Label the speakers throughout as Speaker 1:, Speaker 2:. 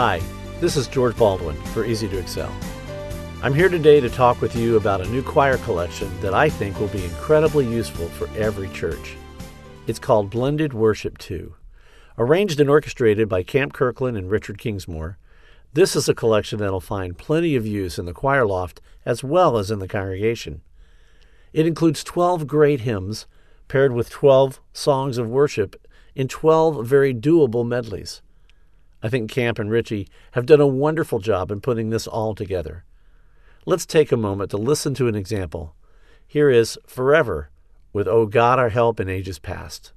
Speaker 1: Hi, this is George Baldwin for Easy to Excel. I'm here today to talk with you about a new choir collection that I think will be incredibly useful for every church. It's called Blended Worship 2. Arranged and orchestrated by Camp Kirkland and Richard Kingsmore, this is a collection that'll find plenty of use in the choir loft as well as in the congregation. It includes 12 great hymns paired with 12 songs of worship in 12 very doable medleys. I think Camp and Richie have done a wonderful job in putting this all together. Let's take a moment to listen to an example. Here is Forever with O God Our Help in Ages Past.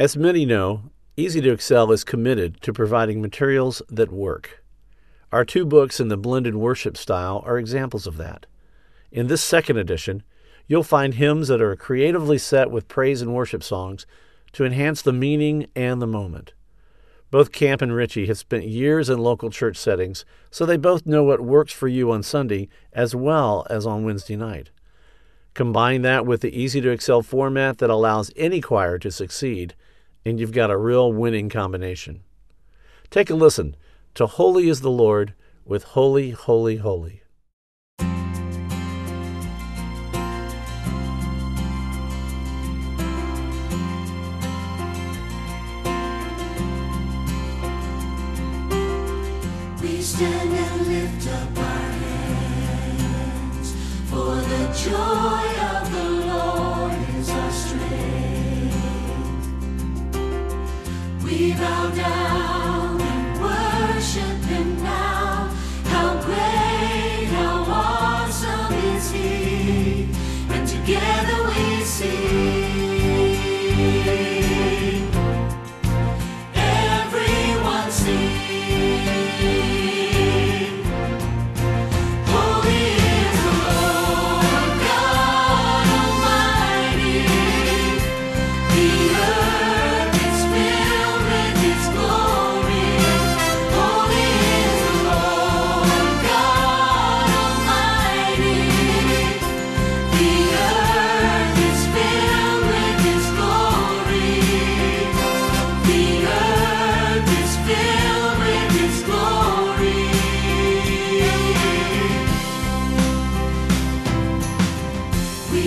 Speaker 1: As many know, Easy to Excel is committed to providing materials that work. Our two books in the blended worship style are examples of that. In this second edition, you'll find hymns that are creatively set with praise and worship songs to enhance the meaning and the moment. Both Camp and Richie have spent years in local church settings, so they both know what works for you on Sunday as well as on Wednesday night. Combine that with the easy to excel format that allows any choir to succeed, and you've got a real winning combination. Take a listen to Holy is the Lord with Holy, Holy, Holy.
Speaker 2: 보자.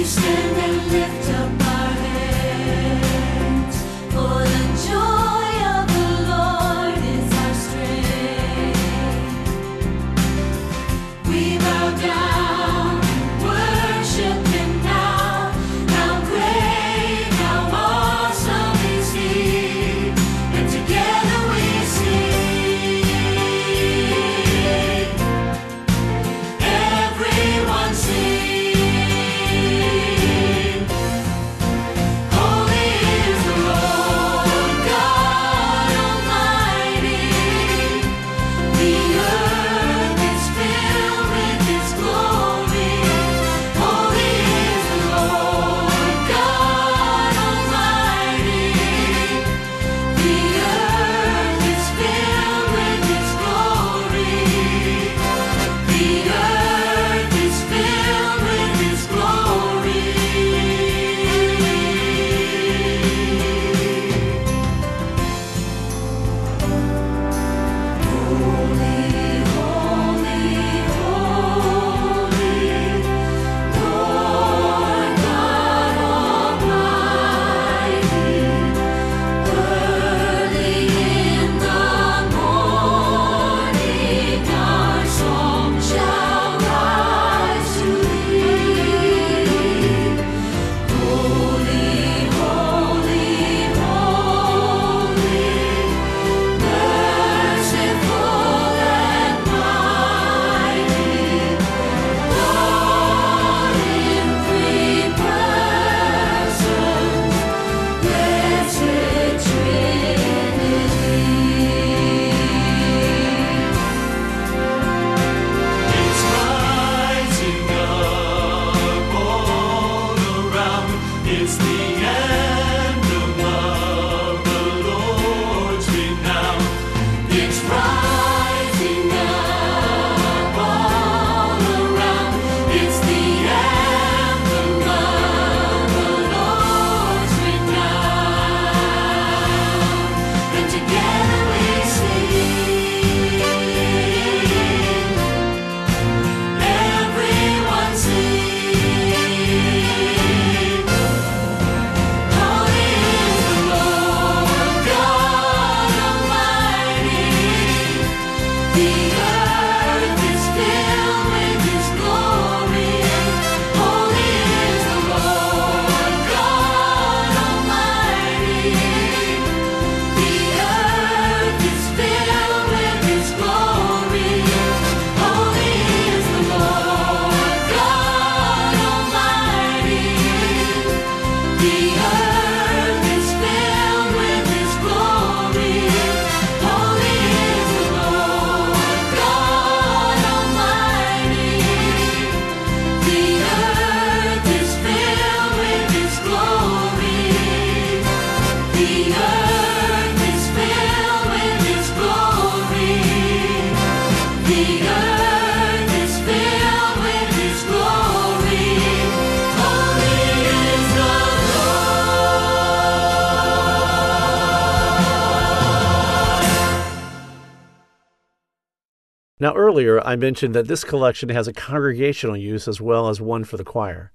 Speaker 2: stand and live.
Speaker 3: Now, earlier I mentioned that this collection has a congregational use as well as one for the choir.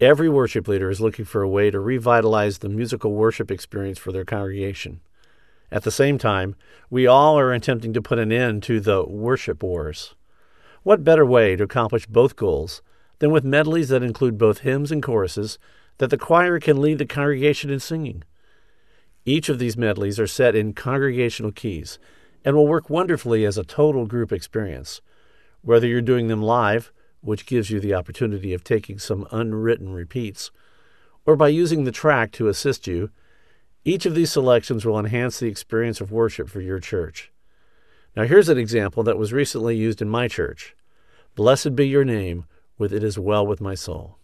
Speaker 3: Every worship leader is looking for a way to revitalize the musical worship experience for their congregation. At the same time, we all are attempting to put an end to the worship wars. What better way to accomplish both goals than with medleys that include both hymns and choruses that the choir can lead the congregation in singing?
Speaker 1: Each of these medleys are set in congregational keys and will work wonderfully as a total group experience. Whether you're doing them live, which gives you the opportunity of taking some unwritten repeats, or by using the track to assist you, each of these selections will enhance the experience of worship for your church. Now, here's an example that was recently used in my church Blessed be your name, with It Is Well With My Soul.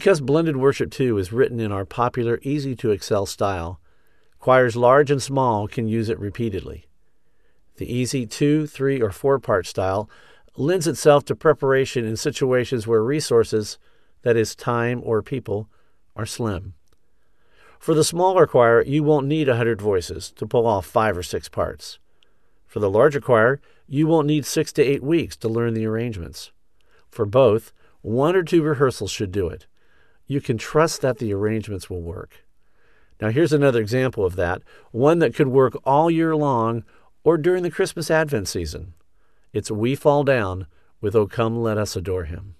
Speaker 1: Because Blended Worship 2 is written in our popular, easy to excel style, choirs large and small can use it repeatedly. The easy two, three, or four part style lends itself to preparation in situations where resources, that is, time or people, are slim. For the smaller choir, you won't need a hundred voices to pull off five or six parts. For the larger choir, you won't need six to eight weeks to learn the arrangements. For both, One or two rehearsals should do it. You can trust that the arrangements will work. Now, here's another example of that, one that could work all year long or during the Christmas Advent season. It's We Fall Down with O Come Let Us Adore Him.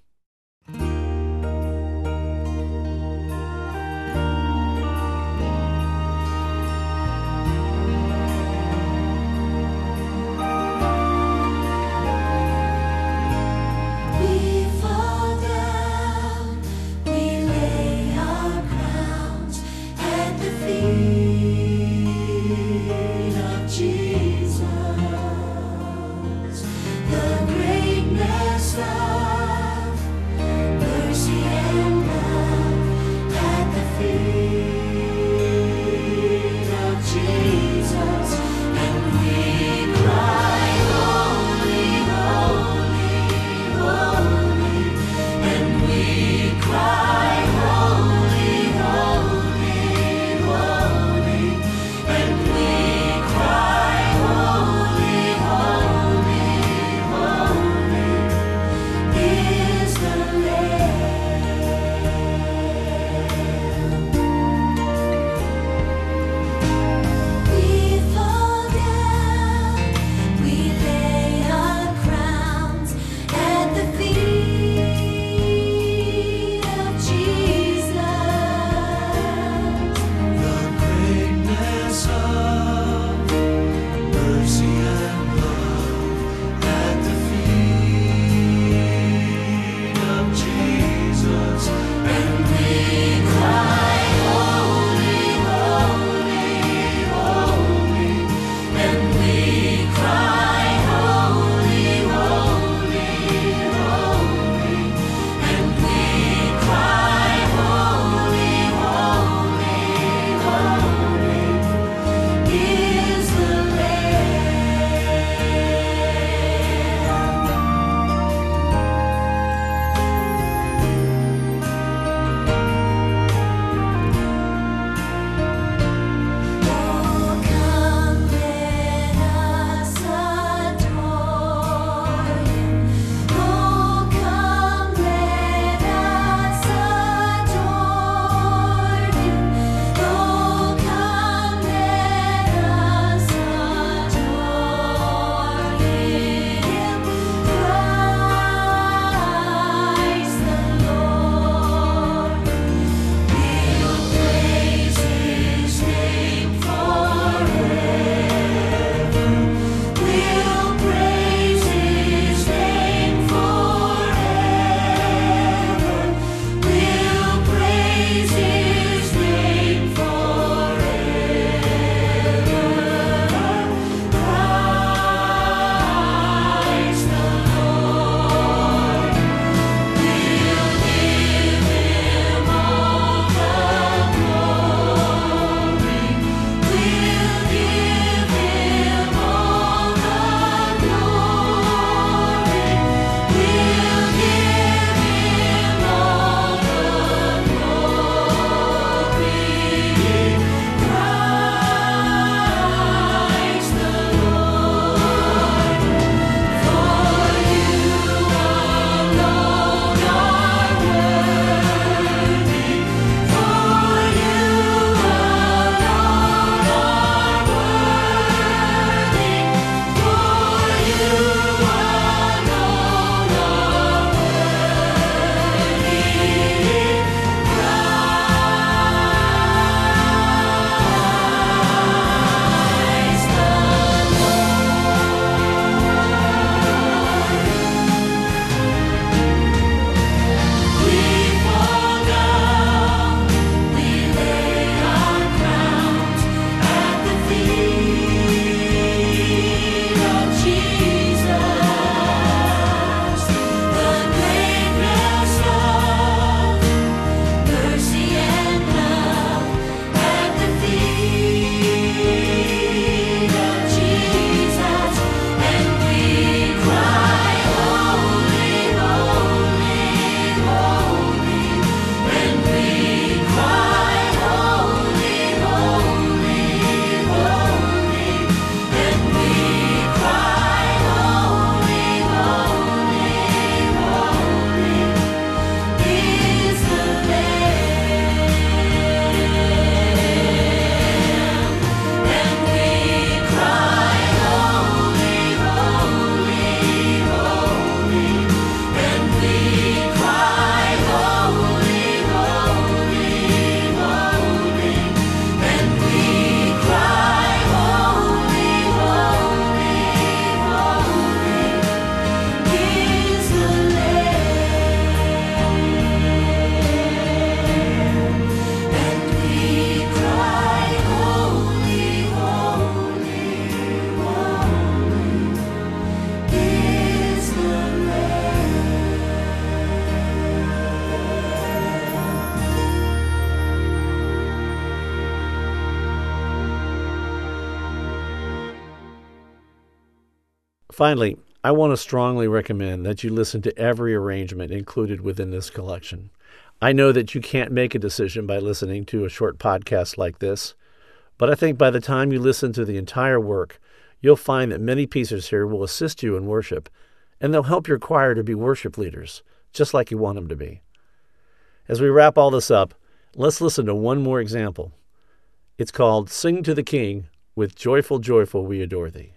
Speaker 3: Finally, I want to strongly recommend that you listen to every arrangement included within this collection. I know that you can't make a decision by listening to a short podcast like this, but I think by the time you listen to the entire work, you'll find that many pieces here will assist you in worship, and they'll help your choir to be worship leaders, just like you want them to be. As we wrap all this up, let's listen to one more example. It's called Sing to the King with Joyful, Joyful We Adore Thee.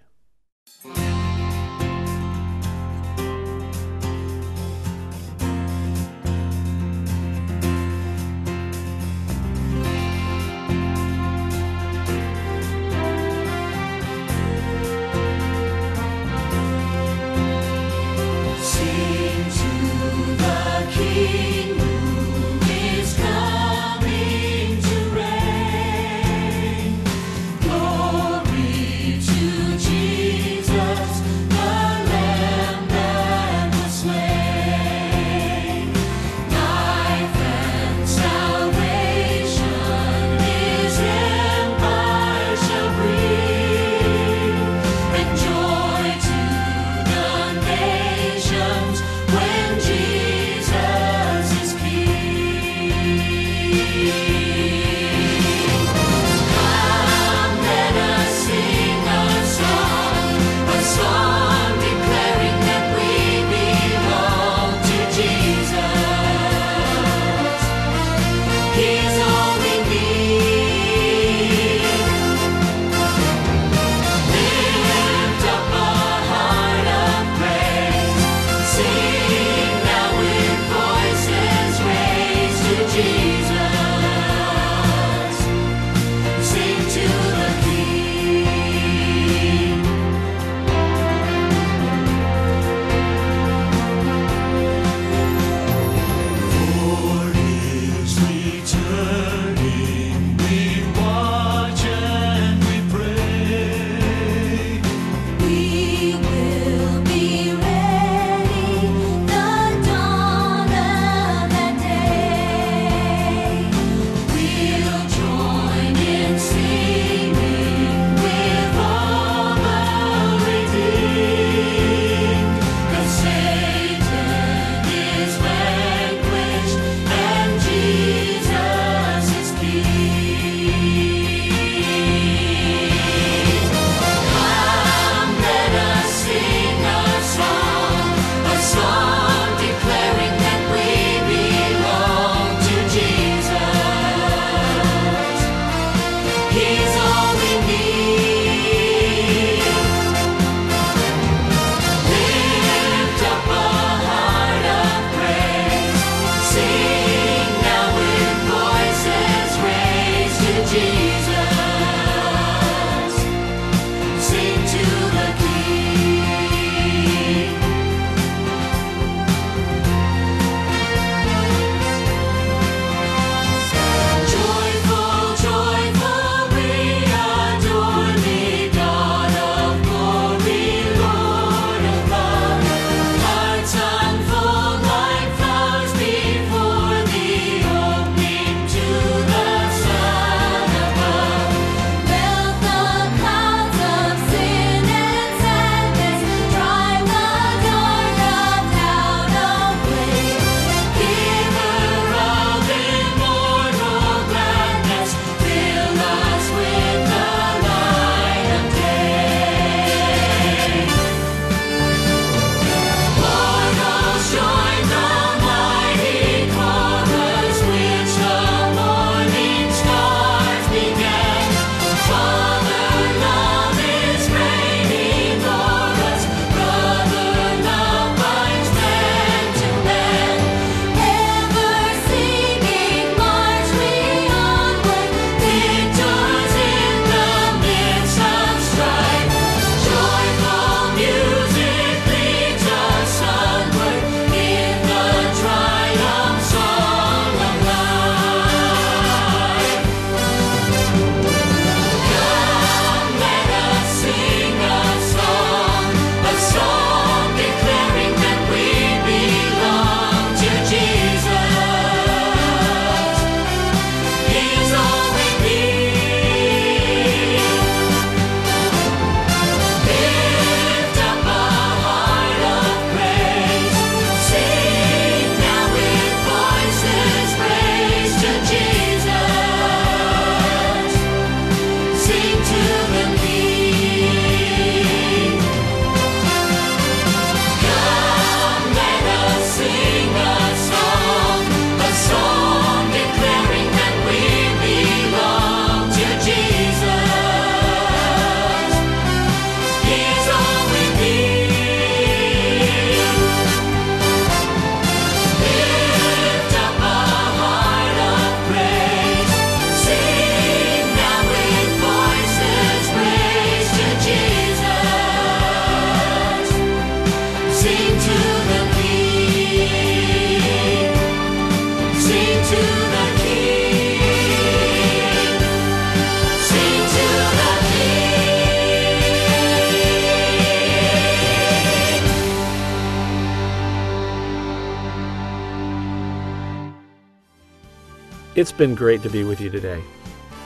Speaker 3: It's been great to be with you today.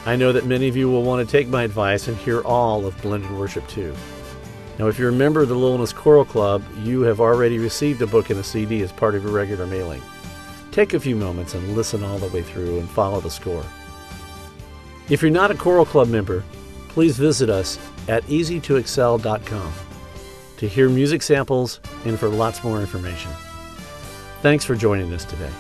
Speaker 3: I know that many of you will want to take my advice and hear all of Blended Worship 2. Now, if you're a member of the Lillenas Choral Club, you have already received a book and a CD as part of your regular mailing. Take a few moments and listen all the way through and follow the score. If you're not a Choral Club member, please visit us at easytoexcel.com to hear music samples and for lots more information. Thanks for joining us today.